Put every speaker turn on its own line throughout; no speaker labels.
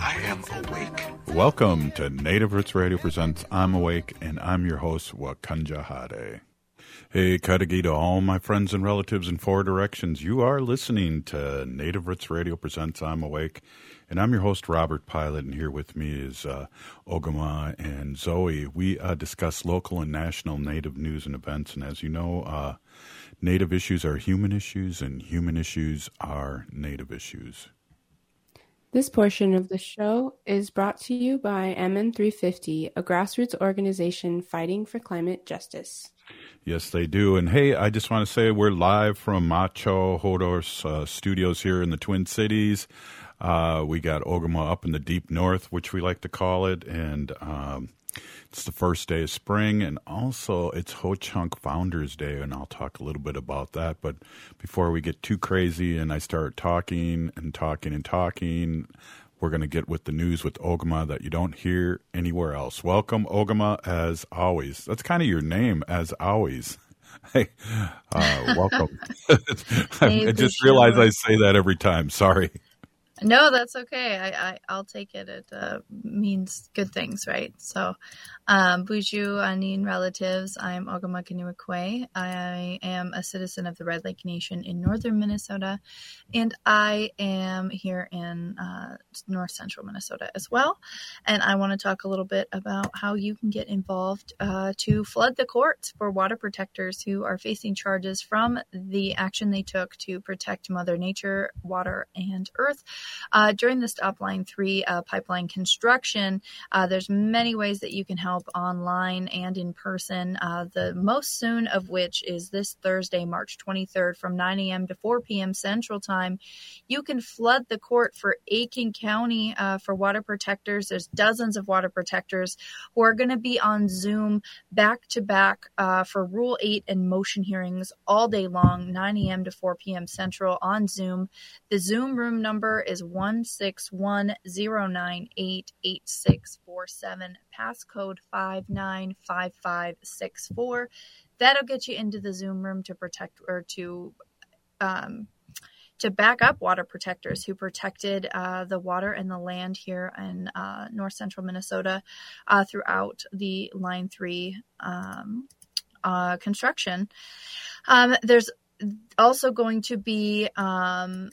I am awake.
Welcome to Native Roots Radio presents I'm Awake, and I'm your host, Wakanja Hade. Hey, Kadagi to all my friends and relatives in four directions. You are listening to Native Roots Radio presents I'm Awake, and I'm your host, Robert Pilot, and here with me is uh, Ogimaa and Zoe. We uh, discuss local and national Native news and events, and as you know, uh, Native issues are human issues, and human issues are Native issues.
This portion of the show is brought to you by MN350, a grassroots organization fighting for climate justice.
Yes, they do. And hey, I just want to say we're live from Macho Hodor's uh, studios here in the Twin Cities. Uh, we got Ogimaa up in the deep north, which we like to call it, and um, it's the first day of spring, and also it's Ho Chunk Founders Day, and I'll talk a little bit about that. But before we get too crazy and I start talking and talking and talking, we're going to get with the news with Ogimaa that you don't hear anywhere else. Welcome, Ogimaa, as always. That's kind of your name, as always. Hey, uh, welcome. I just realized I say that every time. Sorry.
No, that's okay. I, I I'll take it. It uh, means good things, right? So, um, Boozhoo Aaniin relatives. I'm Ogimaa Ginie Ikwe. I am a citizen of the Red Lake Nation in northern Minnesota, and I am here in uh, north central Minnesota as well. And I want to talk a little bit about how you can get involved uh, to flood the courts for water protectors who are facing charges from the action they took to protect Mother Nature, water, and earth uh, during the Stop Line 3 uh, pipeline construction. Uh, there's many ways that you can help online and in person. Uh, the most soon of which is this Thursday, March 23rd from 9 a.m. to 4 p.m. Central Time. You can flood the court for Aitkin County uh, for water protectors. There's dozens of water protectors who are going to be on Zoom back to back for Rule 8 and motion hearings all day long, 9 a.m. to 4 p.m. Central on Zoom. The Zoom room number is one six one zero nine eight eight six four seven. Passcode five nine five five six four. That'll get you into the Zoom room to protect or to um, to back up water protectors who protected uh, the water and the land here in uh, north central Minnesota uh, throughout the Line 3 um, uh, construction. Um, there's also going to be um,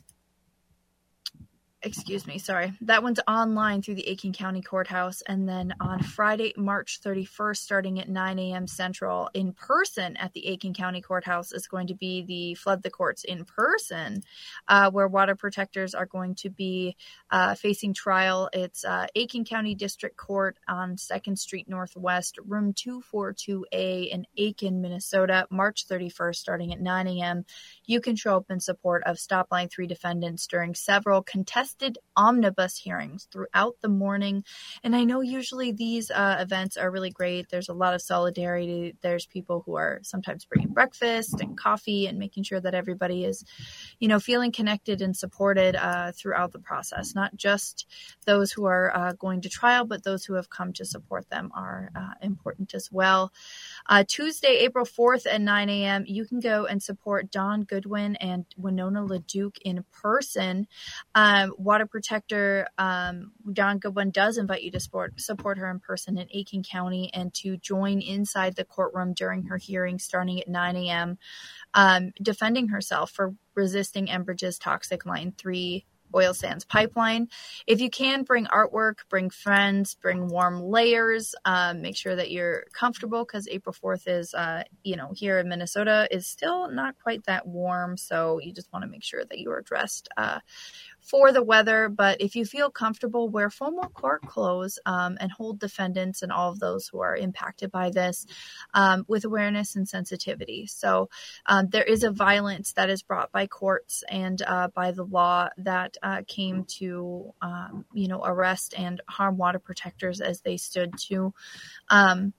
excuse me, sorry. That one's online through the Aitkin County Courthouse. And then on Friday, March 31st, starting at 9 a.m. Central, in person at the Aitkin County Courthouse is going to be the Flood the Courts in person, uh, where water protectors are going to be uh, facing trial. It's uh, Aitkin County District Court on 2nd Street Northwest, room 242A in Aitkin, Minnesota, March 31st, starting at 9 a.m. You can show up in support of Stop Line 3 defendants during several contested contested omnibus hearings throughout the morning. And I know usually these uh, events are really great. There's a lot of solidarity. There's people who are sometimes bringing breakfast and coffee and making sure that everybody is, you know, feeling connected and supported uh, throughout the process. Not just those who are uh, going to trial, but those who have come to support them are uh, important as well. Uh, Tuesday, April 4th at 9 a.m., you can go and support Dawn Goodwin and Winona LaDuke in person. Um, water protector um, Dawn Goodwin does invite you to support, support her in person in Aitkin County and to join inside the courtroom during her hearing starting at 9 a.m., um, defending herself for resisting Enbridge's toxic Line 3 oil sands pipeline. If you can, bring artwork, bring friends, bring warm layers. Um, make sure that you're comfortable because April 4th is, uh, you know, here in Minnesota is still not quite that warm. So you just want to make sure that you are dressed uh, for the weather. But if you feel comfortable, wear formal court clothes um, and hold defendants and all of those who are impacted by this um, with awareness and sensitivity. So um, there is a violence that is brought by courts and uh, by the law that uh, came to, um, you know, arrest and harm water protectors as they stood to um,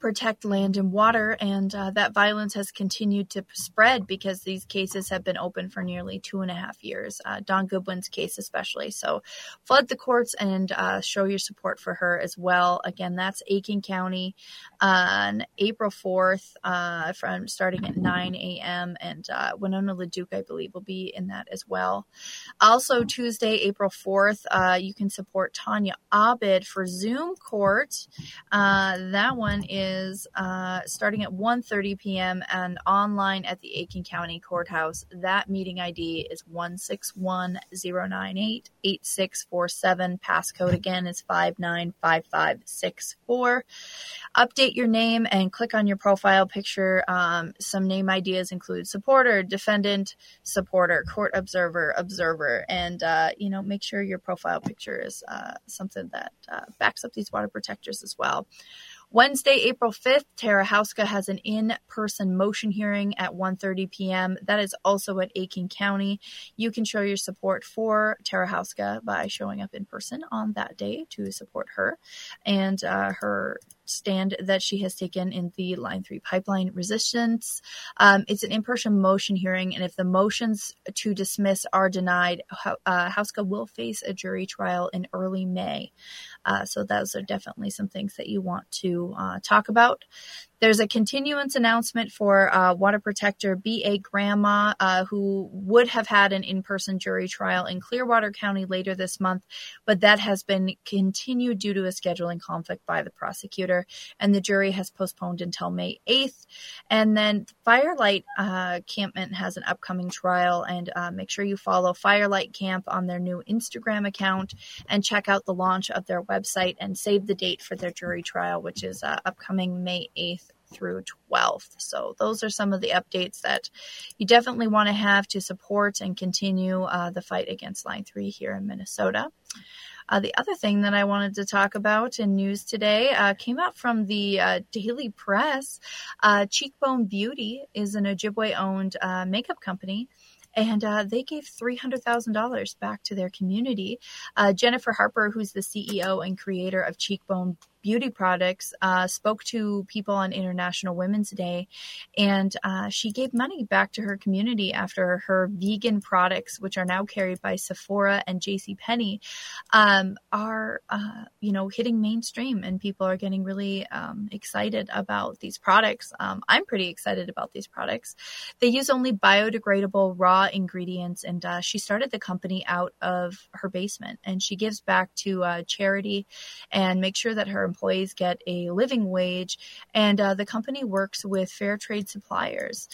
protect land and water, and uh, that violence has continued to spread because these cases have been open for nearly two and a half years. Uh, Dawn Goodwin's case, especially. So, flood the courts and uh, show your support for her as well. Again, that's Aitkin County on April 4th, uh, from starting at 9 a.m. And uh, Winona LaDuke, I believe, will be in that as well. Also, Tuesday, April 4th, uh, you can support Tanya Abid for Zoom court. that one is is uh, starting at 1.30 p.m. and online at the Aitkin County Courthouse. That meeting ID is 161-098-8647. Passcode again is 595564. Update your name and click on your profile picture. Um, some name ideas include supporter, defendant, supporter, court observer, observer, and uh, you know make sure your profile picture is uh, something that uh, backs up these water protectors as well. Wednesday, April 5th, Tara Houska has an in-person motion hearing at 1.30 p.m. That is also at Aitkin County. You can show your support for Tara Houska by showing up in person on that day to support her and uh, her stand that she has taken in the Line 3 pipeline resistance. Um, it's an in person motion hearing, and if the motions to dismiss are denied, uh, Houska will face a jury trial in early May. Uh, so, those are definitely some things that you want to uh, talk about. There's a continuance announcement for uh, water protector B.A. Grandma, uh, who would have had an in person jury trial in Clearwater County later this month, but that has been continued due to a scheduling conflict by the prosecutor, and the jury has postponed until May 8th. And then Firelight uh, Campment has an upcoming trial, and uh, make sure you follow Firelight Camp on their new Instagram account and check out the launch of their website and save the date for their jury trial, which is uh, upcoming May 8th through 12th. So those are some of the updates that you definitely want to have to support and continue uh, the fight against Line 3 here in Minnesota. Uh, the other thing that I wanted to talk about in news today uh, came out from the uh, Daily Press. Uh, Cheekbone Beauty is an Ojibwe owned uh, makeup company and uh, they gave $300,000 back to their community. Uh, Jennifer Harper, who's the CEO and creator of Cheekbone beauty products, uh, spoke to people on International Women's Day, and uh, she gave money back to her community after her vegan products, which are now carried by Sephora and J.C. Penney, um, are uh, you know hitting mainstream, and people are getting really um, excited about these products. Um, I'm pretty excited about these products. They use only biodegradable raw ingredients, and uh, she started the company out of her basement, and she gives back to uh, charity and make sure that her employees get a living wage, and uh, the company works with fair trade suppliers.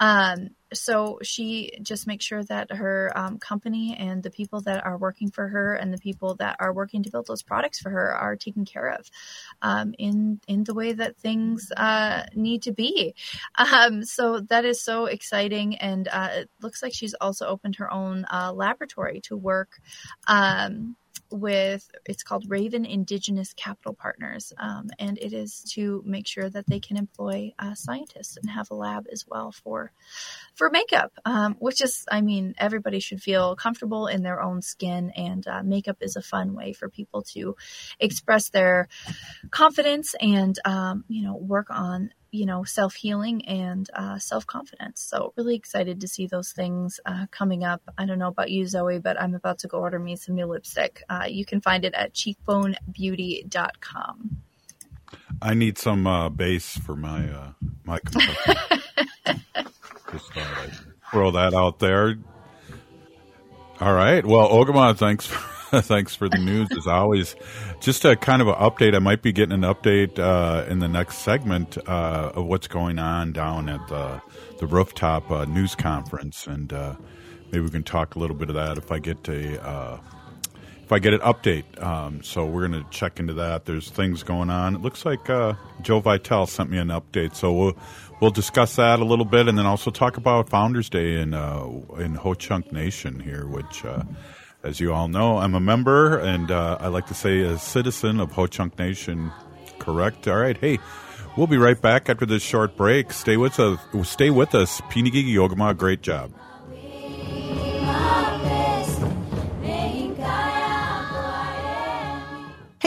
Um, so she just makes sure that her um, company and the people that are working for her and the people that are working to build those products for her are taken care of um, in in the way that things uh, need to be. Um, so that is so exciting, and uh, it looks like she's also opened her own uh, laboratory to work um, with it's called Raven Indigenous Capital Partners, um, and it is to make sure that they can employ uh, scientists and have a lab as well for for makeup, um, which is, I mean, everybody should feel comfortable in their own skin, and uh, makeup is a fun way for people to express their confidence and um, you know work on you know, self healing and uh, self confidence. So, really excited to see those things uh, coming up. I don't know about you, Zoe, but I'm about to go order me some new lipstick. Uh, you can find it at cheekbonebeauty.com.
I need some uh, base for my uh, my Just throw that out there. All right. Well, Ogimaa, thanks. For- Thanks for the news as always. Just a kind of an update. I might be getting an update uh, in the next segment uh, of what's going on down at the the rooftop uh, news conference, and uh, maybe we can talk a little bit of that if I get a uh, if I get an update. Um, so we're going to check into that. There's things going on. It looks like uh, Joe Vitale sent me an update, so we'll we'll discuss that a little bit, and then also talk about Founders Day in in Ho Chunk Nation here, which. As you all know, I'm a member, and uh, I like to say a citizen of Ho Chunk Nation. Correct. All right. Hey, we'll be right back after this short break. Stay with us. Stay with us. Pinigigi Yogama, great job.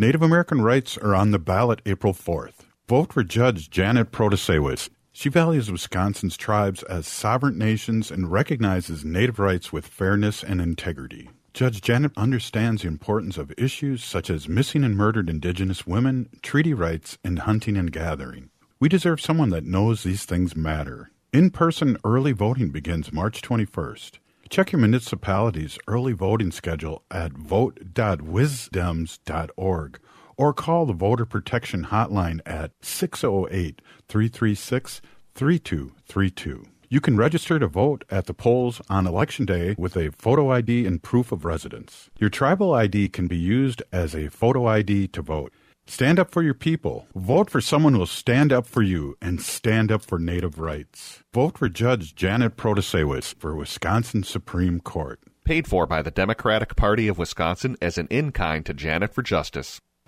Native American rights are on the ballot April 4th. Vote for Judge Janet Protasiewicz. She values Wisconsin's tribes as sovereign nations and recognizes Native rights with fairness and integrity. Judge Janet understands the importance of issues such as missing and murdered Indigenous women, treaty rights, and hunting and gathering. We deserve someone that knows these things matter. In person early voting begins March 21st. Check your municipality's early voting schedule at vote.wisdems.org or call the Voter Protection Hotline at 608 336 3232. You can register to vote at the polls on Election Day with a photo ID and proof of residence. Your tribal ID can be used as a photo ID to vote. Stand up for your people. Vote for someone who will stand up for you and stand up for Native rights. Vote for Judge Janet Protasiewicz for Wisconsin Supreme Court.
Paid for by the Democratic Party of Wisconsin as an in kind to Janet for Justice.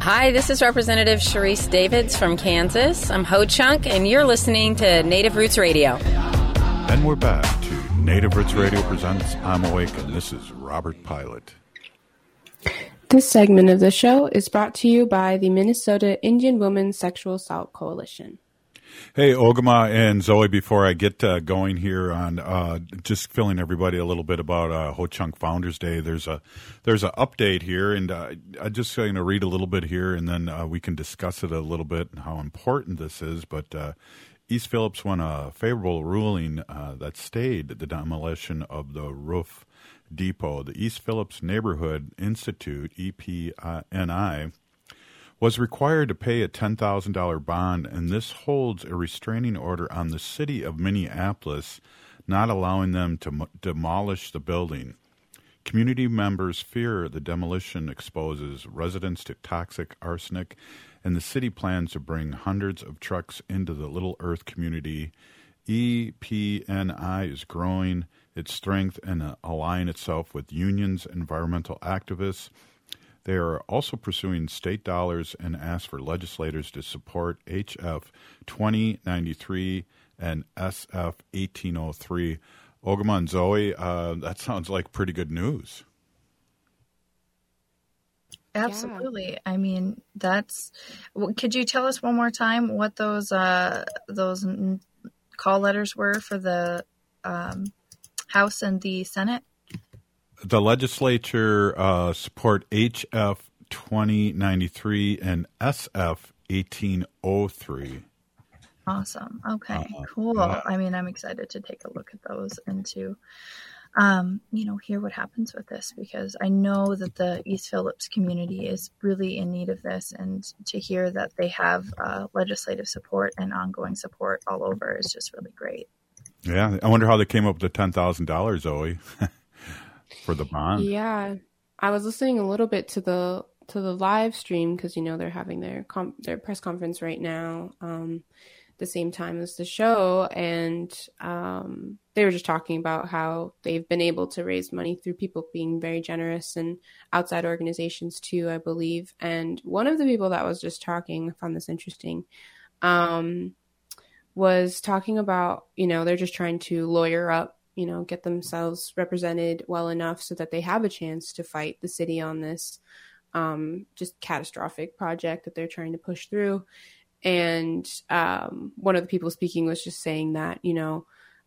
Hi, this is Representative Sharice Davids from Kansas. I'm Ho Chunk, and you're listening to Native Roots Radio.
And we're back to Native Roots Radio presents I'm Awake, and this is Robert Pilot.
This segment of the show is brought to you by the Minnesota Indian Women's Sexual Assault Coalition.
Hey, Ogimaa and Zoe, before I get uh, going here on uh, just filling everybody a little bit about uh, Ho Chunk Founders Day, there's a there's an update here, and uh, I'm just going to read a little bit here, and then uh, we can discuss it a little bit and how important this is. But uh, East Phillips won a favorable ruling uh, that stayed the demolition of the roof depot. The East Phillips Neighborhood Institute (EPNI) was required to pay a $10,000 bond, and this holds a restraining order on the city of Minneapolis, not allowing them to m- demolish the building. Community members fear the demolition exposes residents to toxic arsenic, and the city plans to bring hundreds of trucks into the Little Earth community. EPNI is growing its strength and uh, aligning itself with unions, environmental activists, they are also pursuing state dollars and ask for legislators to support HF 2093 and SF 1803. Ogimaa and Zoe, uh, that sounds like pretty good news.
Absolutely. I mean, that's. Could you tell us one more time what those uh, those call letters were for the um, House and the Senate?
The legislature uh, support HF 2093 and SF 1803.
Awesome. Okay.
Uh-huh.
Cool.
Uh,
I mean, I'm excited to take a look at those and to, um, you know, hear what happens with this because I know that the East Phillips community is really in need of this, and to hear that they have uh, legislative support and ongoing support all over is just really great.
Yeah, I wonder how they came up with the $10,000, Zoe, for the bond.
Yeah, I was listening a little bit to the to the live stream because you know they're having their com- their press conference right now. Um, the same time as the show, and um, they were just talking about how they've been able to raise money through people being very generous and outside organizations too, I believe. And one of the people that was just talking, I found this interesting, um, was talking about you know they're just trying to lawyer up, you know, get themselves represented well enough so that they have a chance to fight the city on this um, just catastrophic project that they're trying to push through. And um, one of the people speaking was just saying that you know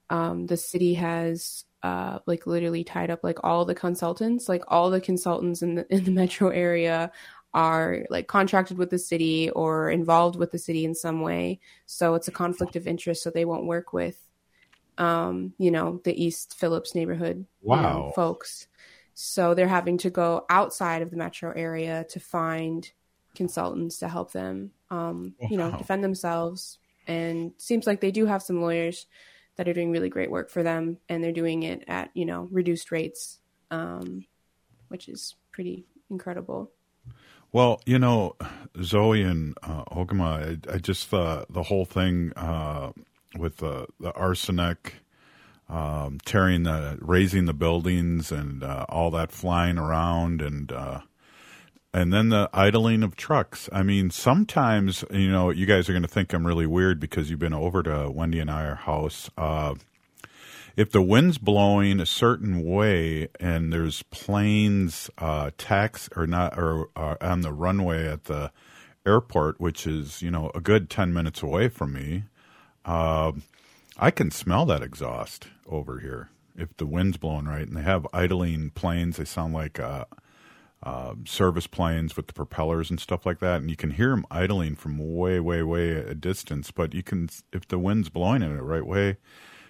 um, the city has uh, like literally tied up like all the consultants like all the consultants in the in the metro area are like contracted with the city or involved with the city in some way. So it's a conflict of interest so they won't work with um you know the east phillips neighborhood
wow.
you know, folks so they're having to go outside of the metro area to find consultants to help them, um, you know, defend themselves. And seems like they do have some lawyers that are doing really great work for them, and they're doing it at you know reduced rates, um, which is pretty incredible.
Well, you know, Zoe and uh, Ogimaa, I, I just uh, the whole thing uh, with the arsenic, um, tearing the, raising the buildings, and uh, all that flying around, and uh, and then the idling of trucks. I mean, sometimes you know, you guys are going to think I'm really weird because you've been over to Wendy and I our house. Uh, if the wind's blowing a certain way and there's planes uh, tax or not or uh, on the runway at the airport, which is you know a good ten minutes away from me, uh, I can smell that exhaust over here. If the wind's blowing right, and they have idling planes, they sound like uh, uh, service planes with the propellers and stuff like that, and you can hear them idling from way, way, way a distance. But you can, if the wind's blowing in the right way,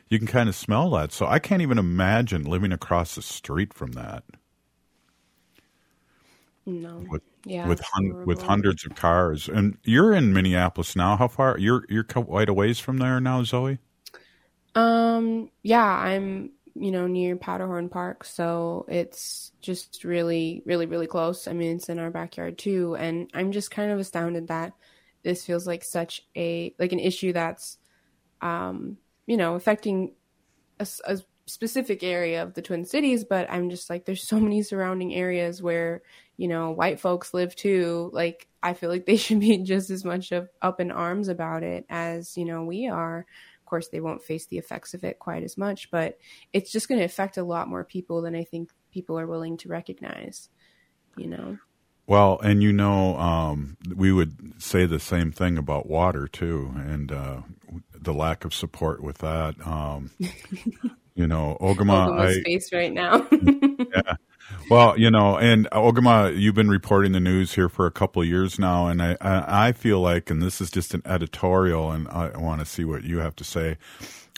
you can kind of smell that. So I can't even imagine living across the street from that.
No. Yeah.
With hun- with hundreds of cars, and you're in Minneapolis now. How far? You're you're quite a ways from there now, Zoe.
Um. Yeah, I'm you know, near Powderhorn Park. So it's just really, really, really close. I mean, it's in our backyard too. And I'm just kind of astounded that this feels like such a, like an issue that's, um, you know, affecting a, a specific area of the Twin Cities. But I'm just like, there's so many surrounding areas where, you know, white folks live too. Like, I feel like they should be just as much of up in arms about it as, you know, we are Of course, they won't face the effects of it quite as much, but it's just going to affect a lot more people than I think people are willing to recognize, you know?
Well, and you know, um, we would say the same thing about water too, and uh, the lack of support with that. Um, you know, Ogimaa,
Ogimaa's I, face right now.
yeah, well, you know, and Ogimaa, you've been reporting the news here for a couple of years now, and I, I feel like, and this is just an editorial, and I want to see what you have to say.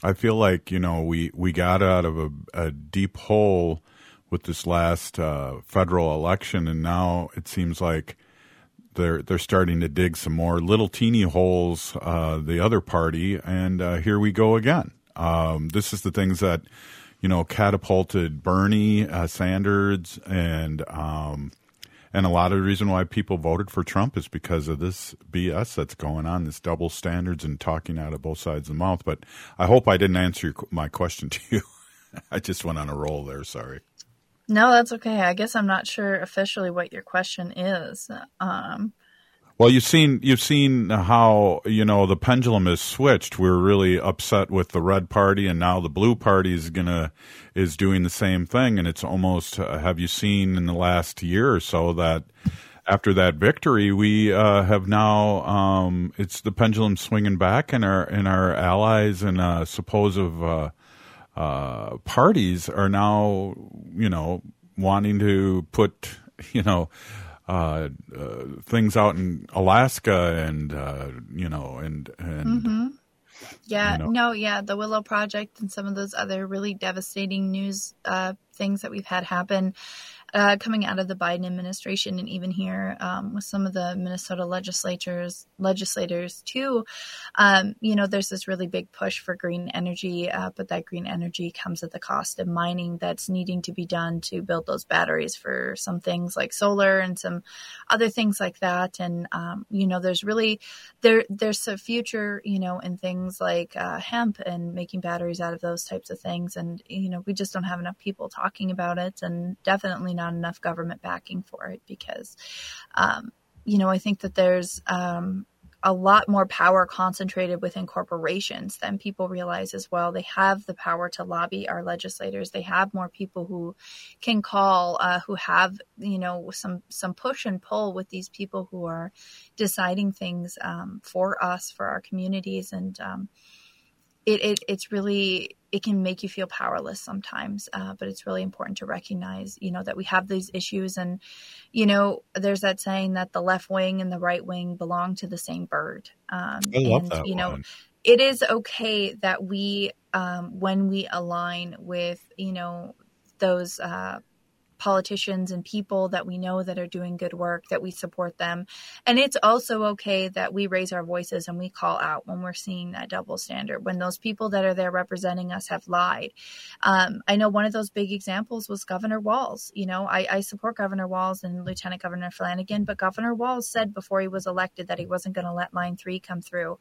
I feel like you know we we got out of a, a deep hole with this last uh, federal election, and now it seems like they're they're starting to dig some more little teeny holes. Uh, the other party, and uh, here we go again. Um, this is the things that you know, catapulted Bernie uh, Sanders and um, and a lot of the reason why people voted for Trump is because of this BS that's going on, this double standards and talking out of both sides of the mouth. But I hope I didn't answer your, my question to you. I just went on a roll there. Sorry.
No, that's okay. I guess I'm not sure officially what your question is. Um,
well, you've seen you've seen how you know the pendulum has switched. We're really upset with the red party, and now the blue party is gonna is doing the same thing. And it's almost uh, have you seen in the last year or so that after that victory, we uh, have now um, it's the pendulum swinging back, and our and our allies and uh, supposed uh, uh, parties are now you know wanting to put you know uh, uh, things out in Alaska and uh, you know and and
mm-hmm. yeah
you know.
no yeah the Willow Project and some of those other really devastating news uh, things that we've had happen. Uh, coming out of the Biden administration, and even here um, with some of the Minnesota legislators legislators too. Um, you know, there's this really big push for green energy, uh, but that green energy comes at the cost of mining that's needing to be done to build those batteries for some things like solar and some other things like that. And um, you know, there's really there there's a future, you know, in things like uh, hemp and making batteries out of those types of things. And you know, we just don't have enough people talking about it, and definitely not enough government backing for it because, um, you know, I think that there's um, a lot more power concentrated within corporations than people realize as well. They have the power to lobby our legislators. They have more people who can call, uh, who have you know some some push and pull with these people who are deciding things um, for us, for our communities, and um, it, it it's really it can make you feel powerless sometimes uh, but it's really important to recognize you know that we have these issues. And you know there's that saying that the left wing and the right wing belong to the same bird. Um,
I love
and
that
you know it is okay that we um, when we align with you know those uh, politicians and people that we know that are doing good work that we support them. And it's also okay that we raise our voices and we call out when we're seeing that double standard when those people that are there representing us have lied. Um, i know one of those big examples was governor Walz you know I, I support governor Walz and lieutenant governor flanagan but governor Walz said before he was elected that he wasn't going to let line three come through.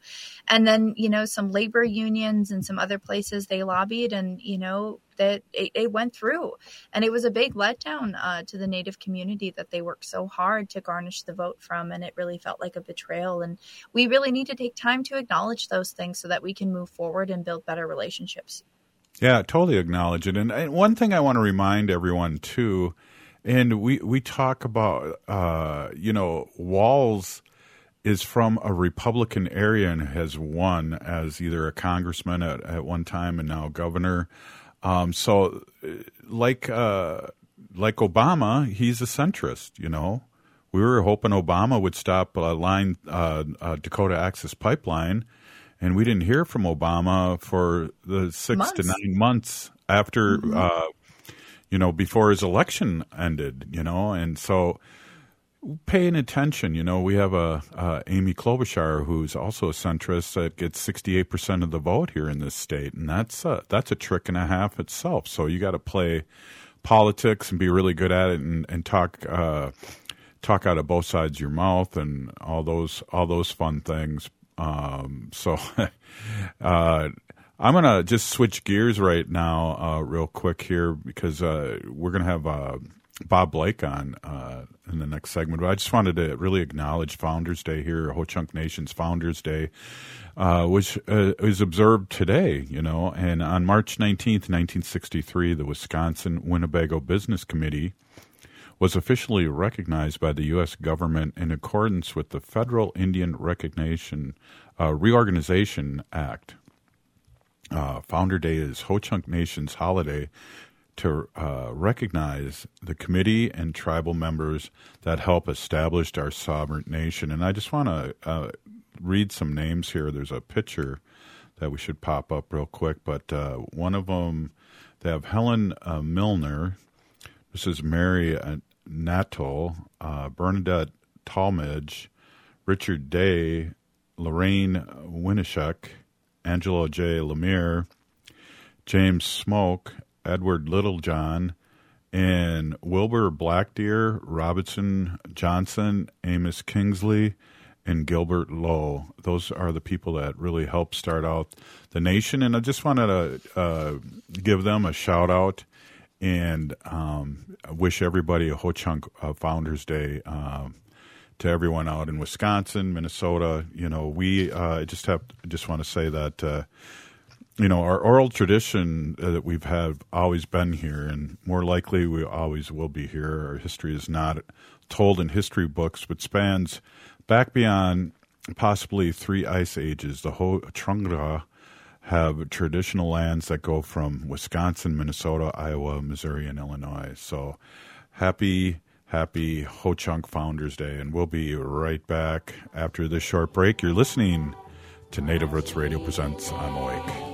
And then you know some labor unions and some other places they lobbied and you know that it, it went through and it was a big letdown uh, to the native community that they worked so hard to garnish the vote from and it really felt like a betrayal and we really need to take time to acknowledge those things so that we can move forward and build better relationships
Yeah, totally acknowledge it. And, one thing I want to remind everyone too, and we we talk about uh, you know Walz is from a Republican area and has won as either a congressman at, at one time and now governor. Um, so, uh, like uh, like Obama, he's a centrist. You know, we were hoping Obama would stop uh, line uh, uh, Dakota Access Pipeline, and we didn't hear from Obama for the six to nine months after,
Mhm.
uh, you know, before his election ended. You know, and so paying attention. You know, we have a uh, Amy Klobuchar who's also a centrist that gets sixty eight percent of the vote here in this state, and that's a, that's a trick and a half itself. So you got to play politics and be really good at it, and, and talk uh, talk out of both sides of your mouth, and all those all those fun things. Um, so. uh, I'm gonna just switch gears right now, uh, real quick here, because uh, we're gonna have uh, Bob Blake on uh, in the next segment. But I just wanted to really acknowledge Founders Day here, Ho Chunk Nation's Founders Day, uh, which uh, is observed today. You know, and on March 19th, 1963, the Wisconsin Winnebago Business Committee was officially recognized by the U.S. government in accordance with the Federal Indian Recognition uh, Reorganization Act. Uh, Founder Day is Ho Chunk Nation's holiday to uh, recognize the committee and tribal members that help establish our sovereign nation. And I just want to uh, read some names here. There's a picture that we should pop up real quick, but uh, one of them, they have Helen uh, Milner. This is Mary uh, Nattol, uh, Bernadette Talmadge, Richard Day, Lorraine Winishek, Angela J. Lemire, James Smoke, Edward Littlejohn, and Wilbur Blackdeer, Robinson Johnson, Amos Kingsley, and Gilbert Lowe. Those are the people that really helped start out the nation. And I just wanted to uh, give them a shout out and um, wish everybody a Ho Chunk uh, Founders Day. Um, to everyone out in Wisconsin, Minnesota, you know, we uh, just have just want to say that uh, you know our oral tradition uh, that we've had always been here, and more likely we always will be here. Our history is not told in history books, but spans back beyond possibly three ice ages. The Ho Chungra have traditional lands that go from Wisconsin, Minnesota, Iowa, Missouri, and Illinois. So happy, happy Ho Chunk Founders Day. And we'll be right back after this short break. You're listening to Native Roots Radio Presents I'm Awake.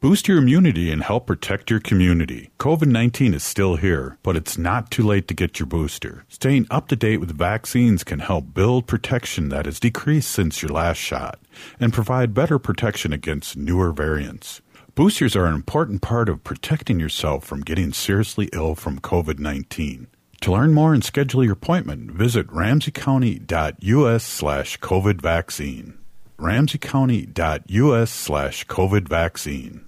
Boost your immunity and help protect your community. COVID 19 is still here, but it's not too late to get your booster. Staying up to date with vaccines can help build protection that has decreased since your last shot and provide better protection against newer variants. Boosters are an important part of protecting yourself from getting seriously ill from COVID 19. To learn more and schedule your appointment, visit ramseycounty.us slash COVID vaccine. ramseycounty.us slash COVID vaccine.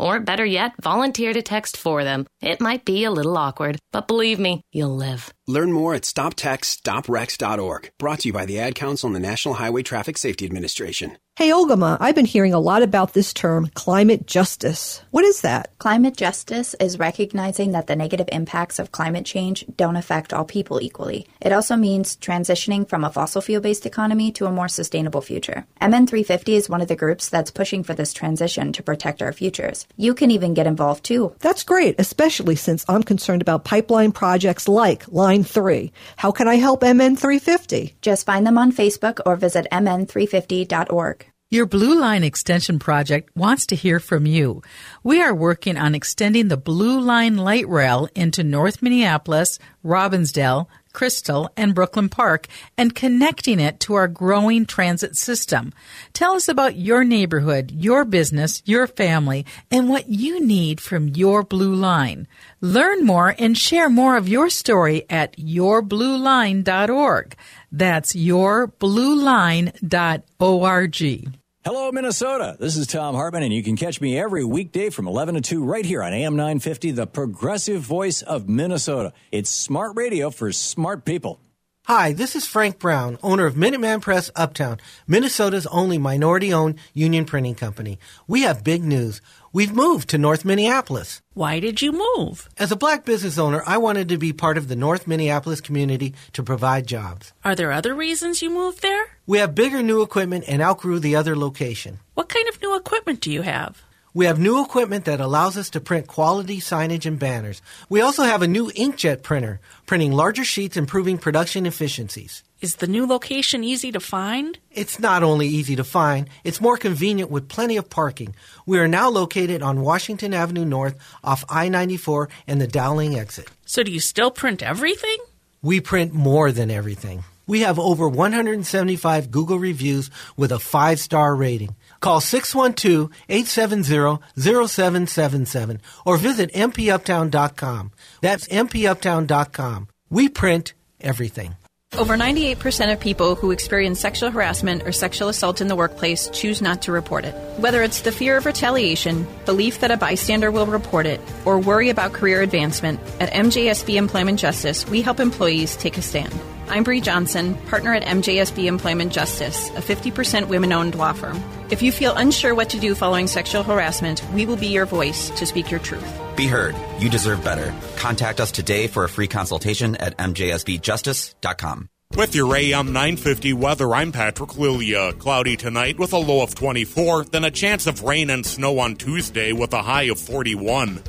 Or better yet, volunteer to text for them. It might be a little awkward, but believe me, you'll live.
Learn more at stoptextsstopwrecks.org. Brought to you by the Ad Council and the National Highway Traffic Safety Administration.
Hey, Ogimaa, I've been hearing a lot about this term, climate justice. What is that?
Climate justice is recognizing that the negative impacts of climate change don't affect all people equally. It also means transitioning from a fossil fuel based economy to a more sustainable future. MN350 is one of the groups that's pushing for this transition to protect our futures. You can even get involved too.
That's great, especially since I'm concerned about pipeline projects like Line 3. How can I help MN350?
Just find them on Facebook or visit mn350.org.
Your Blue Line Extension project wants to hear from you. We are working on extending the Blue Line light rail into North Minneapolis, Robbinsdale, Crystal, and Brooklyn Park and connecting it to our growing transit system. Tell us about your neighborhood, your business, your family, and what you need from your Blue Line. Learn more and share more of your story at yourblueline.org. That's yourblueline.org.
Hello, Minnesota. This is Thom Hartmann, and you can catch me every weekday from 11 to 2 right here on AM 950, the progressive voice of Minnesota. It's smart radio for smart people.
Hi, this is Frank Brown, owner of Minuteman Press Uptown, Minnesota's only minority owned union printing company. We have big news. We've moved to North Minneapolis.
Why did you move?
As a black business owner, I wanted to be part of the North Minneapolis community to provide jobs.
Are there other reasons you moved there?
We have bigger new equipment and outgrew the other location.
What kind of new equipment do you have?
We have new equipment that allows us to print quality signage and banners. We also have a new inkjet printer, printing larger sheets, improving production efficiencies.
Is the new location easy to find?
It's not only easy to find, it's more convenient with plenty of parking. We are now located on Washington Avenue North off I 94 and the Dowling exit.
So, do you still print everything?
We print more than everything. We have over 175 Google reviews with a five star rating. Call 612-870-0777 or visit mpuptown.com. That's mpuptown.com. We print everything.
Over 98% of people who experience sexual harassment or sexual assault in the workplace choose not to report it. Whether it's the fear of retaliation, belief that a bystander will report it, or worry about career advancement, at MJSB Employment Justice, we help employees take a stand. I'm Bree Johnson, partner at MJSB Employment Justice, a 50% women owned law firm. If you feel unsure what to do following sexual harassment, we will be your voice to speak your truth.
Be heard. You deserve better. Contact us today for a free consultation at mjsbjustice.com.
With your AM 950 weather, I'm Patrick Lilia. Cloudy tonight with a low of 24, then a chance of rain and snow on Tuesday with a high of 41.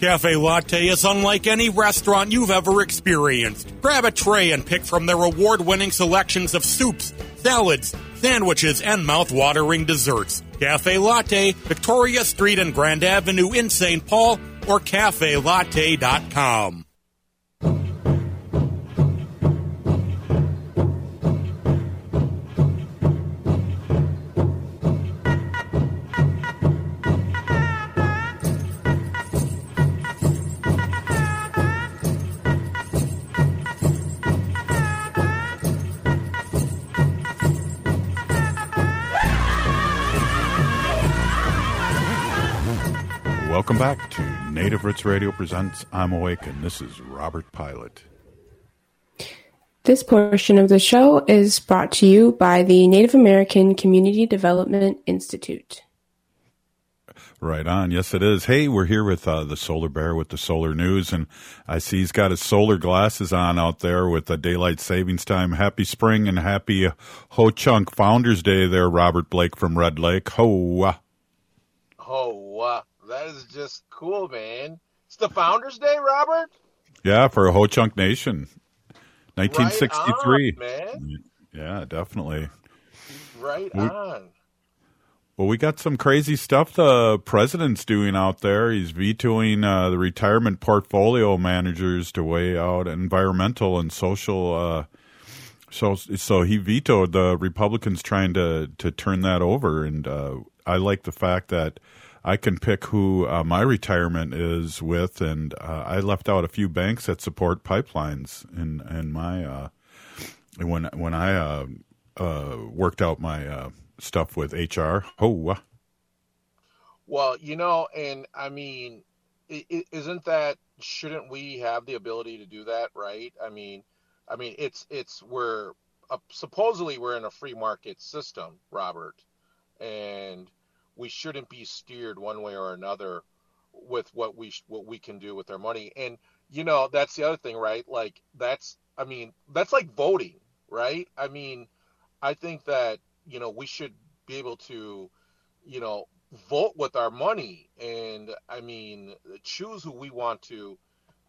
Cafe Latte is unlike any restaurant you've ever experienced. Grab a tray and pick from their award winning selections of soups, salads, sandwiches, and mouth-watering desserts. Cafe Latte, Victoria Street and Grand Avenue in St. Paul, or cafelatte.com.
Welcome back to Native Roots Radio presents I'm Awake, and this is Robert Pilot.
This portion of the show is brought to you by the Native American Community Development Institute.
Right on. Yes, it is. Hey, we're here with uh, the Solar Bear with the Solar News, and I see he's got his solar glasses on out there with the daylight savings time. Happy spring and happy Ho Chunk Founders Day there, Robert Blake from Red Lake. Ho.
Wow. That is just cool, man. It's the Founders Day, Robert?
Yeah, for Ho Chunk Nation. 1963.
Right on, man.
Yeah, definitely.
Right
We-
on.
Well, we got some crazy stuff the president's doing out there. He's vetoing uh, the retirement portfolio managers to weigh out environmental and social. Uh, so, so he vetoed the Republicans trying to to turn that over, and uh, I like the fact that I can pick who uh, my retirement is with, and uh, I left out a few banks that support pipelines in in my uh, when when I uh, uh, worked out my uh, stuff with HR. Oh,
Well, you know, and I mean, isn't that shouldn't we have the ability to do that, right? I mean, I mean, it's it's we're supposedly we're in a free market system, Robert, and we shouldn't be steered one way or another with what we sh- what we can do with our money. And you know, that's the other thing, right? Like that's I mean, that's like voting, right? I mean, I think that, you know, we should be able to, you know, vote with our money and I mean, choose who we want to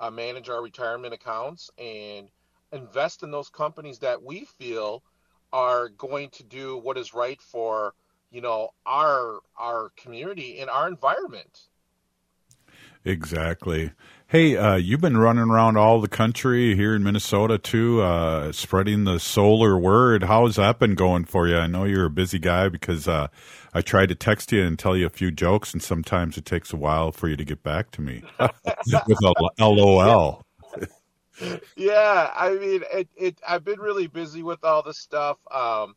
uh, manage our retirement accounts and invest in those companies that we feel are going to do what is right for, you know, our our community and our environment.
exactly. Hey, uh, you've been running around all the country here in Minnesota too, uh, spreading the solar word. How's that been going for you? I know you're a busy guy because uh, I tried to text you and tell you a few jokes, and sometimes it takes a while for you to get back to me with a LOL.
yeah, I mean, it, it. I've been really busy with all this stuff, um,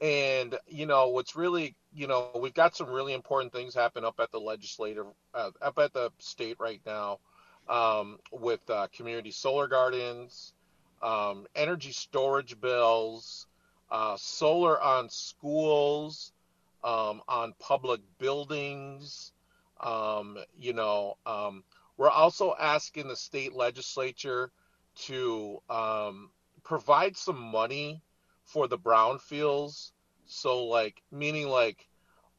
and you know, what's really, you know, we've got some really important things happen up at the legislative, uh, up at the state right now, um, with uh, community solar gardens, um, energy storage bills, uh, solar on schools, um, on public buildings. Um, you know, um, we're also asking the state legislature to um, provide some money for the brownfields. So, like, meaning like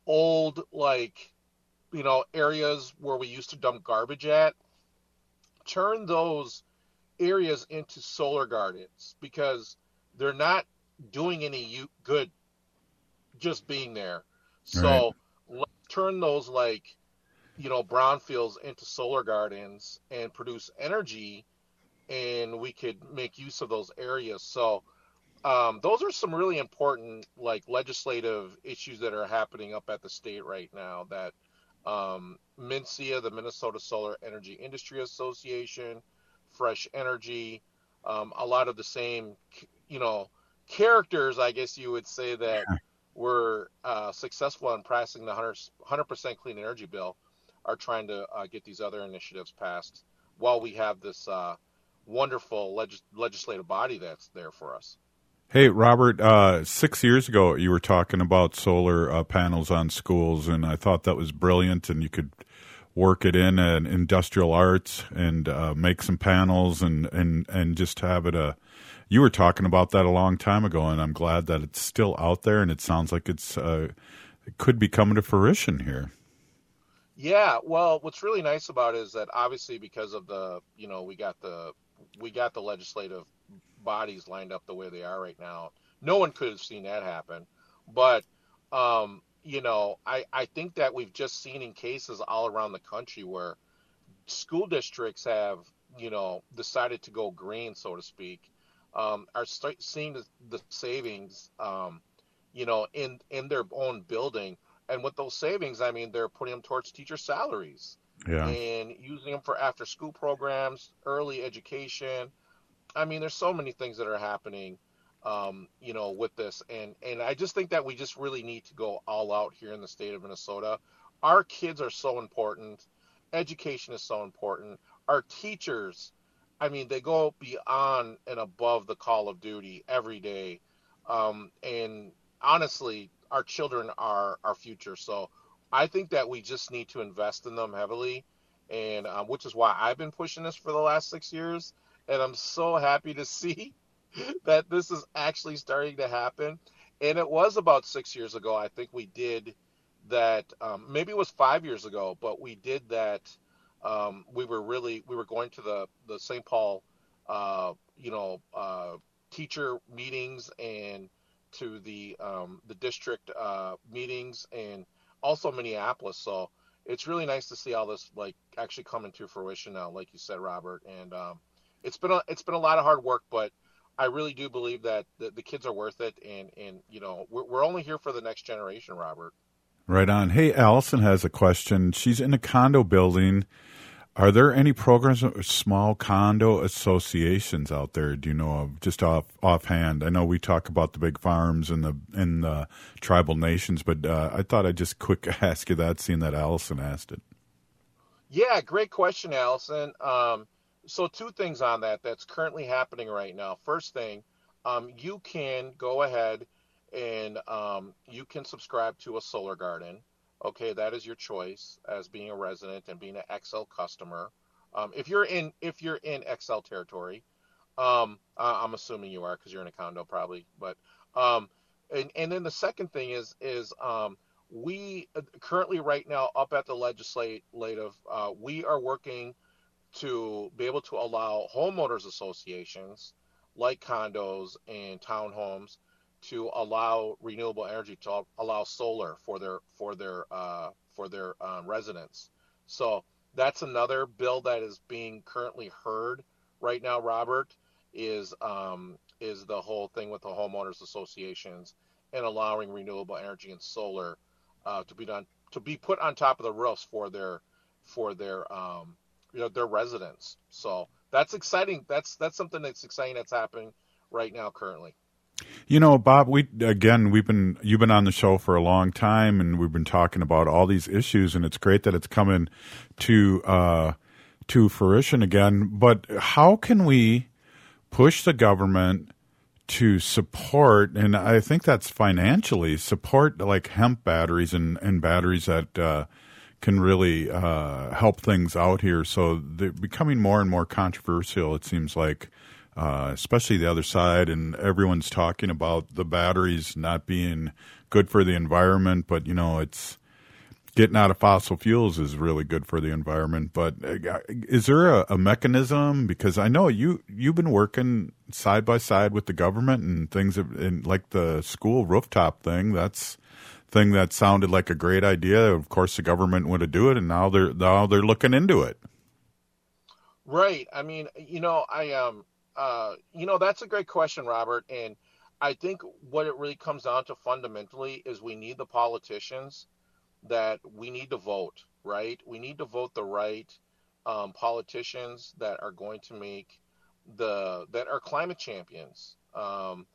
old, like, you know, areas where we used to dump garbage at, turn those areas into solar gardens because they're not doing any good just being there. So, let's turn those, like, you know, brownfields into solar gardens and produce energy, and we could make use of those areas. So, um, those are some really important, like, legislative issues that are happening up at the state right now. That um, MNSEA, the Minnesota Solar Energy Industry Association, Fresh Energy, um, a lot of the same, you know, characters, I guess you would say that were uh, successful in passing the 100 percent clean energy bill are trying to uh, get these other initiatives passed while we have this uh, wonderful legis- legislative body that's there for us.
Hey, Robert, uh, six years ago you were talking about solar uh, panels on schools, and I thought that was brilliant, and you could work it in an industrial arts and uh, make some panels and, and, and just have it a. You were talking about that a long time ago, and I'm glad that it's still out there, and it sounds like it's uh, it could be coming to fruition here.
Yeah, well, what's really nice about it is that obviously because of the, you know, we got the we got the legislative bodies lined up the way they are right now. No one could have seen that happen. But um, you know, I I think that we've just seen in cases all around the country where school districts have, you know, decided to go green, so to speak, um, are start seeing the, the savings, um, you know, in in their own building. And with those savings, I mean, they're putting them towards teacher salaries
Yeah.
and using them for after school programs, early education. I mean, there's so many things that are happening, um, you know, with this, and and I just think that we just really need to go all out here in the state of Minnesota. Our kids are so important. Education is so important. Our teachers, I mean, they go beyond and above the call of duty every day. Um, and honestly, our children are our future. So I think that we just need to invest in them heavily, and um, which is why I've been pushing this for the last six years. And I'm so happy to see that this is actually starting to happen. And it was about six years ago, I think we did that. Um, maybe it was five years ago, but we did that. Um, we were really we were going to the the St. Paul, uh, you know, uh, teacher meetings and to the um, the district uh, meetings and also Minneapolis. So it's really nice to see all this like actually coming to fruition now, like you said, Robert. And um, it's been a, it's been a lot of hard work, but I really do believe that the, the kids are worth it. And and you know we're, we're only here for the next generation, Robert.
Right on. Hey, Allison has a question. She's in a condo building are there any programs or small condo associations out there? Do you know of just off offhand? I know we talk about the big farms and the in the tribal nations, but uh, I thought I'd just quick ask you that, seeing that Allison asked it.
Yeah, great question, Allison. Um, so two things on that that's currently happening right now. First thing, um, you can go ahead and um, you can subscribe to a solar garden okay, that is your choice as being a resident and being an Xcel customer. Um, if you're in if you're in Xcel territory, um, I'm assuming you are because you're in a condo probably. But um, and and then the second thing is is um, we uh, currently right now up at the legislative uh, we are working to be able to allow homeowners associations like condos and townhomes to allow renewable energy to allow solar for their for their uh, for their um, residents. So that's another bill that is being currently heard right now. Robert is um, is the whole thing with the homeowners associations and allowing renewable energy and solar uh, to be done to be put on top of the roofs for their for their um, you know their residents. So that's exciting. That's that's something that's exciting that's happening right now currently.
You know, Bob, we again we've been you've been on the show for a long time and we've been talking about all these issues and it's great that it's coming to uh to fruition again, but how can we push the government to support and I think that's financially support like hemp batteries and and batteries that uh can really uh, help things out here. So they're becoming more and more controversial. It seems like uh, especially the other side, and everyone's talking about the batteries not being good for the environment, but you know it's getting out of fossil fuels is really good for the environment. But uh, is there a, a, mechanism? Because I know you you've been working side by side with the government and things, and like the school rooftop thing. That's thing that sounded like a great idea. Of course, the government would have do it, and now they're now they're looking into it.
Right. I mean, you know, I um uh, you know, that's a great question, Robert. And I think what it really comes down to fundamentally is we need the politicians that we need to vote, right? We need to vote the right um, politicians that are going to make the that are climate champions. Um,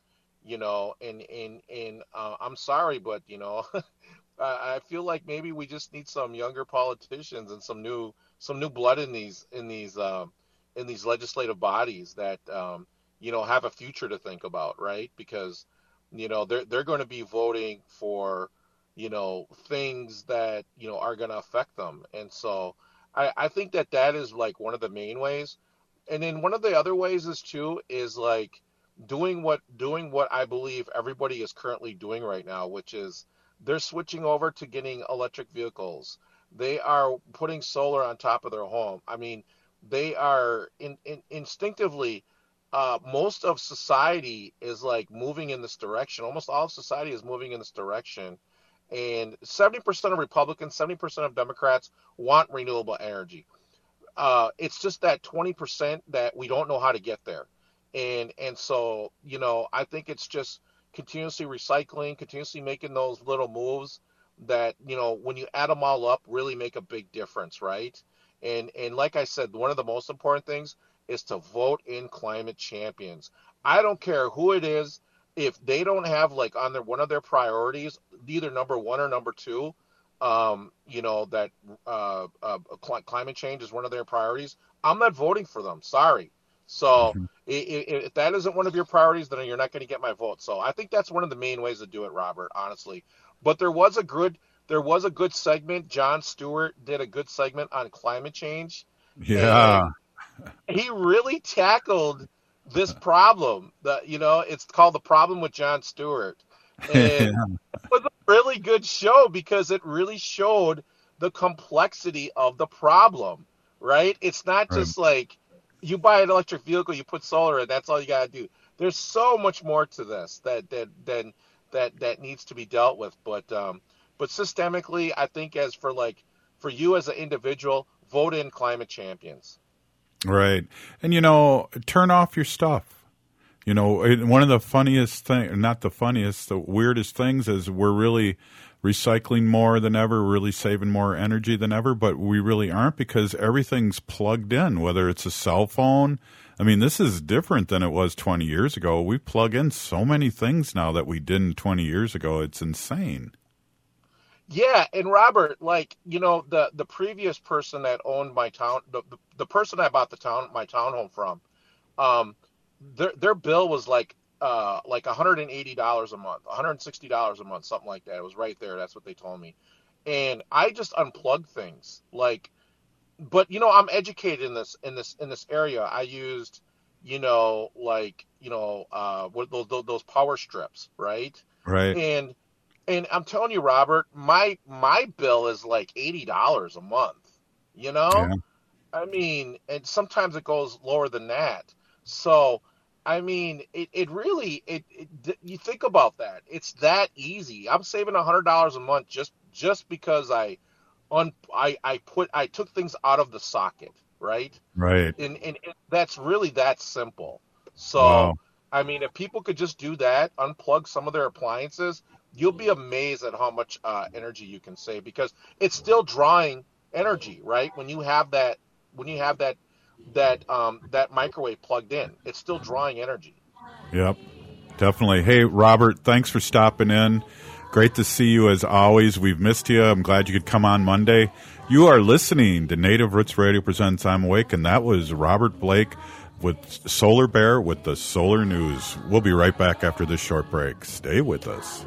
you know, and and and uh, I'm sorry, but you know, I feel like maybe we just need some younger politicians and some new some new blood in these in these um, in these legislative bodies that um, you know have a future to think about, right? Because you know they're they're going to be voting for you know things that you know are going to affect them, and so I, I think that that is like one of the main ways. And then one of the other ways is too is like doing what doing what I believe everybody is currently doing right now, which is they're switching over to getting electric vehicles. They are putting solar on top of their home. I mean, they are in, in, instinctively uh, most of society is like moving in this direction. Almost all of society is moving in this direction. And 70% of Republicans, 70% of Democrats want renewable energy. Uh, it's just that 20% that we don't know how to get there. And and so, you know, I think it's just continuously recycling, continuously making those little moves that, you know, when you add them all up, really make a big difference, right? And and like I said, one of the most important things is to vote in climate champions. I don't care who it is. If they don't have like on their one of their priorities, either number one or number two, um, you know that uh, uh, cl- climate change is one of their priorities. I'm not voting for them. Sorry. So mm-hmm. if, if that isn't one of your priorities, then you're not going to get my vote. So I think that's one of the main ways to do it, Robert. Honestly, but there was a good there was a good segment. Jon Stewart did a good segment on climate change.
Yeah.
He really tackled this problem. That you know, it's called the problem with Jon Stewart. And it was a really good show because it really showed the complexity of the problem, right? It's not
Right.
just like you buy an electric vehicle, you put solar in, that's all you got to do. There's so much more to this that that that that that needs to be dealt with, but um but systemically, I think as for like for you as an individual, vote in climate champions.
Right. And you know, turn off your stuff. You know, one of the funniest thing, not the funniest, the weirdest things is we're really recycling more than ever, really saving more energy than ever, but we really aren't because everything's plugged in, whether it's a cell phone. I mean, this is different than it was 20 years ago. We plug in so many things now that we didn't 20 years ago. It's insane.
Yeah, and Robert, like you know, the the previous person that owned my town, the the, the person I bought the town my townhome from, um, their their bill was like uh like one hundred and eighty dollars a month, one hundred and sixty dollars a month, something like that. It was right there. That's what they told me, and I just unplugged things like, but you know, I'm educated in this in this in this area. I used, you know, like you know, uh, what those those, power strips, right?
Right.
And and I'm telling you, Robert, my my bill is like eighty dollars a month. You know,
Yeah.
I mean, and sometimes it goes lower than that. So, I mean, it, it really it, it you think about that. It's that easy. I'm saving a hundred dollars a month just just because I un I I put I took things out of the socket, right?
Right.
And and, and that's really that simple. So.
Wow.
I mean, if people could just do that, unplug some of their appliances, you'll be amazed at how much uh, energy you can save because it's still drawing energy, right? When you have that, when you have that, that um, that microwave plugged in, it's still drawing energy.
Yep, definitely. Hey, Robert, thanks for stopping in. Great to see you as always. We've missed you. I'm glad you could come on Monday. You are listening to Native Roots Radio Presents I'm Awake, and that was Robert Blake with Solar Bear with the Solar News. We'll be right back after this short break. Stay with us.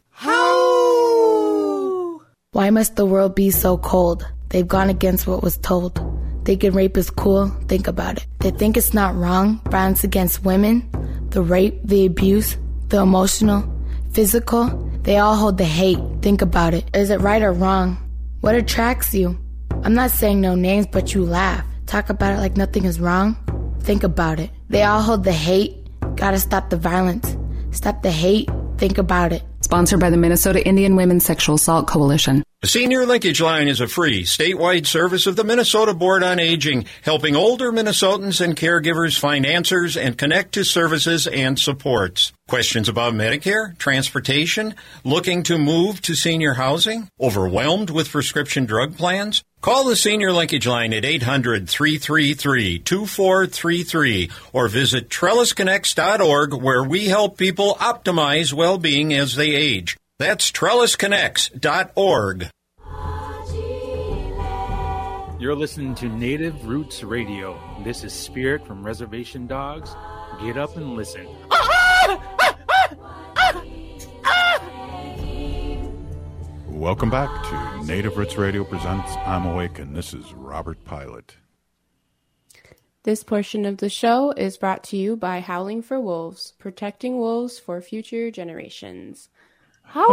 Why must the world be so cold? They've gone against what was told. Thinking rape is cool, think about it. They think it's not wrong, violence against women, the rape, the abuse, the emotional, physical, they all hold the hate. Think about it. Is it right or wrong? What attracts you? I'm not saying no names, but you laugh. Talk about it like nothing is wrong. Think about it. They all hold the hate. Gotta stop the violence. Stop the hate. Think about it.
Sponsored by the Minnesota Indian Women's Sexual Assault Coalition.
The Senior Linkage Line is a free, statewide service of the Minnesota Board on Aging, helping older Minnesotans and caregivers find answers and connect to services and supports. Questions about Medicare, transportation, looking to move to senior housing, overwhelmed with prescription drug plans? Call the Senior Linkage Line at 800 333 2433 or visit trellisconnects.org where we help people optimize well being as they age. That's trellisconnects.org.
You're listening to Native Roots Radio. This is Spirit from Reservation Dogs. Get up and listen. Ah!
Welcome back to Native Roots Radio Presents I'm Awake, and this is Robert Pilot.
This portion of the show is brought to you by Howling for Wolves, protecting wolves for future generations. How?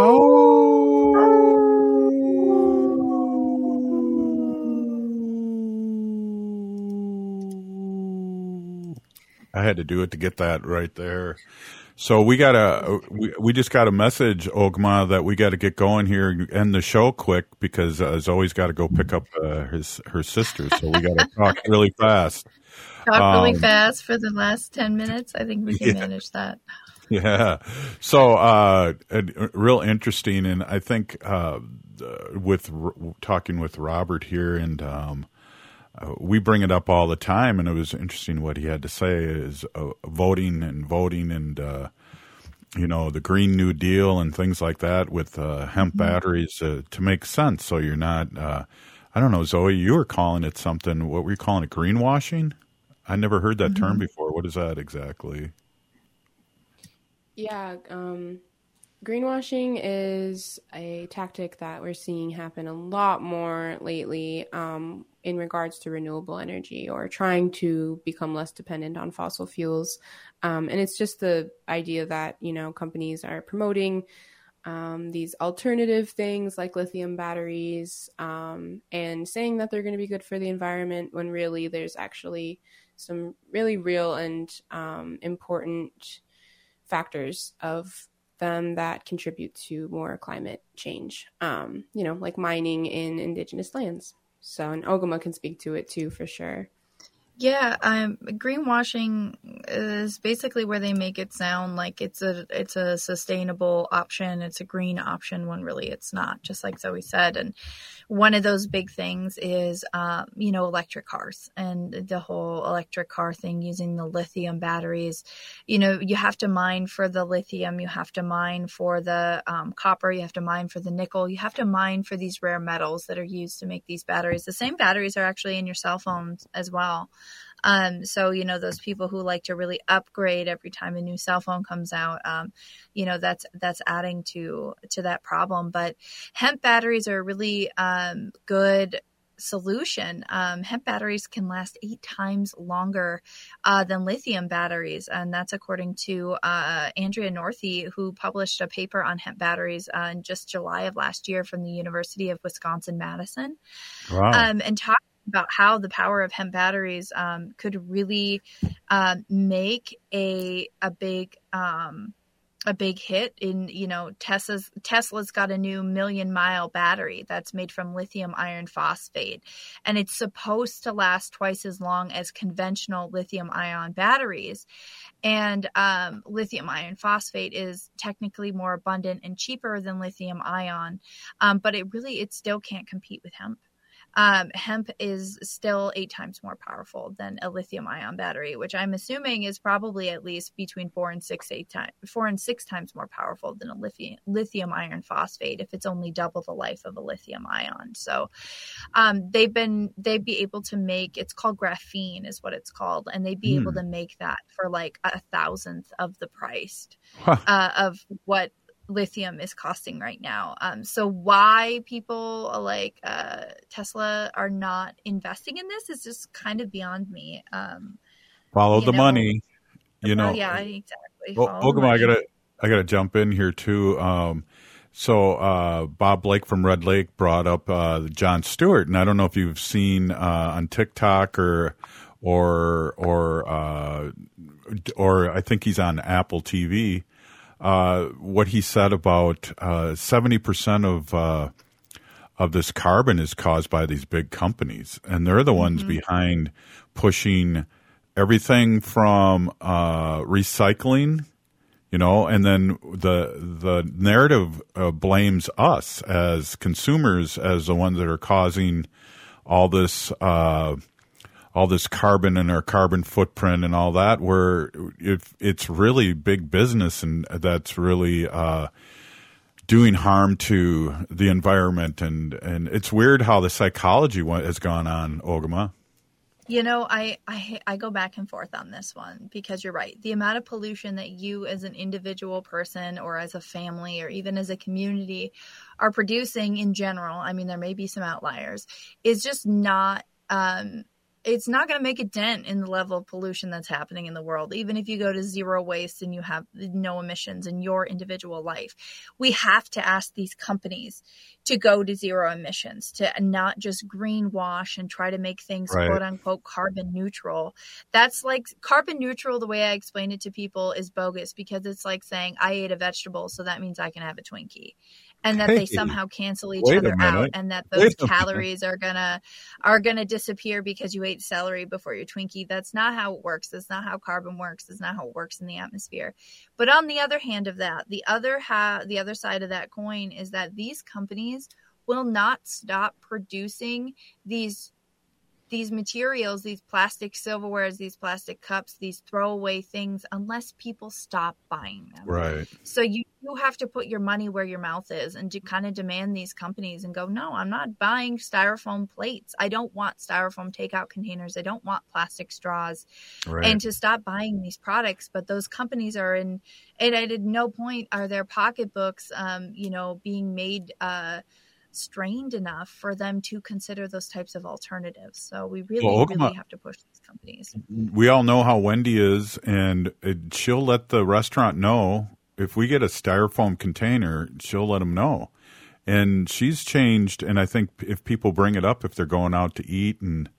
I had to do it to get that right there. So we got a we, we just got a message, Ogimaa, that we got to get going here, and end the show quick because uh, Zoe's got to go pick up uh, his her sister. So we got to talk really fast.
Talk really
Um,
fast for the last 10 minutes. I think we can
Yeah.
manage that.
Yeah. So, uh, uh, real interesting. And I think, uh, uh, with r- talking with Robert here and, um, uh, we bring it up all the time and it was interesting what he had to say is uh, voting and voting and, uh, you know, the Green New Deal and things like that with, uh, hemp
Mm-hmm.
batteries uh, to make sense. So you're not, uh, I don't know, Zoe, you were calling it something. What were you calling it? Greenwashing? I never heard that term
Mhm.
before. What is that exactly?
Yeah, um, greenwashing is a tactic that we're seeing happen a lot more lately um, in regards to renewable energy or trying to become less dependent on fossil fuels. Um, and it's just the idea that, you know, companies are promoting um, these alternative things like lithium batteries um, and saying that they're going to be good for the environment when really there's actually some really real and um, important factors of them that contribute to more climate change. Um, you know, like mining in indigenous lands. So, and Ogimaa can speak to it too for sure.
Yeah, um, greenwashing is basically where they make it sound like it's a it's a sustainable option, it's a green option when really it's not. Just like Zoe said, and one of those big things is um, you know electric cars and the whole electric car thing using the lithium batteries. You know, you have to mine for the lithium, you have to mine for the um, copper, you have to mine for the nickel, you have to mine for these rare metals that are used to make these batteries. The same batteries are actually in your cell phones as well. Um, so you know those people who like to really upgrade every time a new cell phone comes out, um, you know that's that's adding to to that problem. But hemp batteries are a really um, good solution. Um, hemp batteries can last eight times longer uh, than lithium batteries, and that's according to uh, Andrea Northey, who published a paper on hemp batteries uh, in just July of last year from the University of Wisconsin Madison.
Wow.
Um, and talk about how the power of hemp batteries um, could really um, make a a big um, a big hit in you know Tesla's Tesla's got a new million mile battery that's made from lithium iron phosphate. And it's supposed to last twice as long as conventional lithium ion batteries. And um, lithium iron phosphate is technically more abundant and cheaper than lithium ion. Um, but it really it still can't compete with hemp um, hemp is still eight times more powerful than a lithium ion battery, which I'm assuming is probably at least between four and six eight times four and six times more powerful than a lithium lithium iron phosphate if it's only double the life of a lithium ion. So um, they've been they'd be able to make it's called graphene is what it's called, and they'd be able
Hmm.
to make that for like a thousandth of the price
Huh.
uh, of what lithium is costing right now. Um, so why people uh, like uh, Tesla are not investing in this is just kind of beyond me. Um,
Follow the
know,
money. You know,
yeah, exactly. The
Ogimaa, I gotta, I gotta jump in here too. Um, so uh, Bob Blake from Red Lake brought up uh, Jon Stewart, and I don't know if you've seen uh, on TikTok or or or uh, or I think he's on Apple TV. Uh, what he said about uh, seventy percent of uh, of this carbon is caused by these big companies, and they're the ones
Mhm.
behind pushing everything from uh, recycling, you know, and then the the narrative uh, blames us as consumers as the ones that are causing all this uh, all this carbon and our carbon footprint and all that. Where if it's really big business and that's really uh, doing harm to the environment and and it's weird how the psychology has gone on Ogimaa.
You know, I, I I go back and forth on this one because you're right. The amount of pollution that you as an individual person or as a family or even as a community are producing in general, I mean there may be some outliers, is just not um it's not going to make a dent in the level of pollution that's happening in the world, even if you go to zero waste and you have no emissions in your individual life. We have to ask these companies to go to zero emissions, to not just greenwash and try to make things
Right.
quote unquote carbon neutral. That's like carbon neutral, the way I explain it to people is bogus because it's like saying, I ate a vegetable, so that means I can have a Twinkie. And that
Hey,
they somehow cancel each other out and that those
minute.
calories are gonna are gonna disappear because you ate celery before your Twinkie. That's not how it works. That's not how carbon works. That's not how it works in the atmosphere. But on the other hand of that, the other ha- the other side of that coin is that these companies will not stop producing these these materials, these plastic silverwares, these plastic cups, these throwaway things unless people stop buying them.
Right.
So you you have to put your money where your mouth is and to kind of demand these companies and go, no, I'm not buying styrofoam plates. I don't want styrofoam takeout containers. I don't want plastic straws.
Right.
And to stop buying these products. But those companies are in, and at no point are their pocketbooks, um, you know, being made uh, strained enough for them to consider those types of alternatives. So we really,
Well,
really have to push these companies.
we all know how Wendy is, and it, she'll let the restaurant know if we get a styrofoam container. She'll let them know, and she's changed. And I think if people bring it up, if they're going out to eat and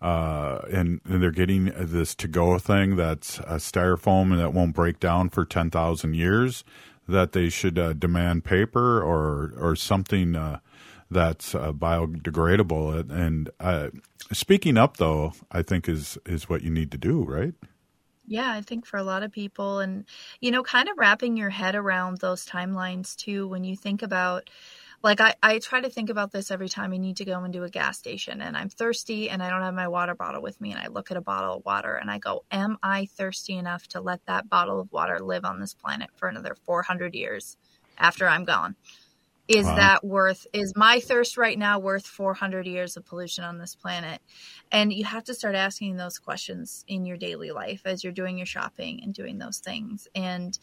uh, and, and they're getting this to go thing that's a styrofoam and that won't break down for ten thousand years, that they should uh, demand paper or or something. Uh, that's uh, biodegradable. And uh, speaking up, though, I think is is what you need to do, right?
Yeah, I think for a lot of people, and you know, kind of wrapping your head around those timelines too, when you think about, like, I, I try to think about this every time I need to go into a gas station and I'm thirsty and I don't have my water bottle with me, and I look at a bottle of water and I go, Am I thirsty enough to let that bottle of water live on this planet for another 400 years after I'm gone? Is
Wow.
that worth, is my thirst right now worth 400 years of pollution on this planet? And you have to start asking those questions in your daily life as you're doing your shopping and doing those things. And,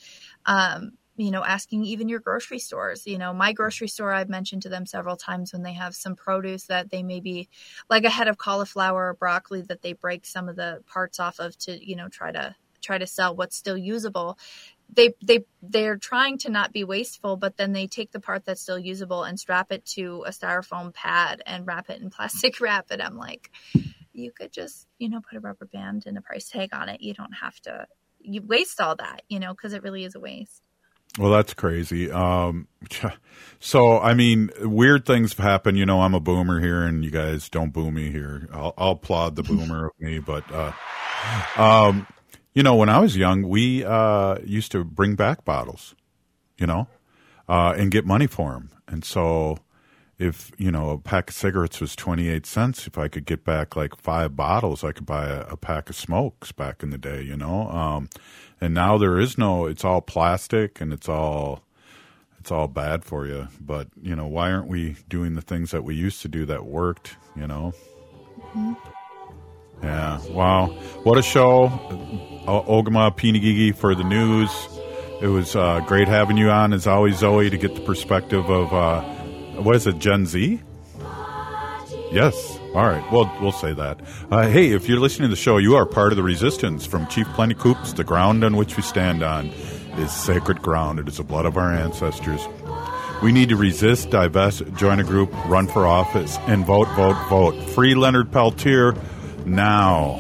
um, you know, asking even your grocery stores. You know, my grocery store, I've mentioned to them several times when they have some produce that they maybe, like a head of cauliflower or broccoli, that they break some of the parts off of to, you know, try to try to sell what's still usable they they they're trying to not be wasteful but then they take the part that's still usable and strap it to a styrofoam pad and wrap it in plastic wrap and i'm like you could just you know put a rubber band and a price tag on it you don't have to you waste all that you know because it really is a waste
Well, that's crazy. Um, so, I mean, weird things have happened. You know, I'm a boomer here, and you guys don't boo me here. I'll, I'll applaud the boomer of me, but, uh, um, you know, when I was young, we uh, used to bring back bottles, you know, uh, and get money for them. And so, if you know a pack of cigarettes was 28 cents if i could get back like five bottles i could buy a, a pack of smokes back in the day you know? Um, and now there is no it's all plastic and it's all it's all bad for you. But you know why aren't we doing the things that we used to do that worked you know yeah wow. What a show. Ogimaa pinagigi for the news. It was uh, great having you on. As always zoe to get the perspective of uh, what is it gen z? Yes. All right. Well we'll say that. Uh, hey if you're listening to the show you are part of the resistance from chief Plenty Coups the ground on which we stand on is sacred ground. It is the blood of our ancestors. We need to resist, divest, join a group, run for office, and vote, vote, vote. Free Leonard Peltier now.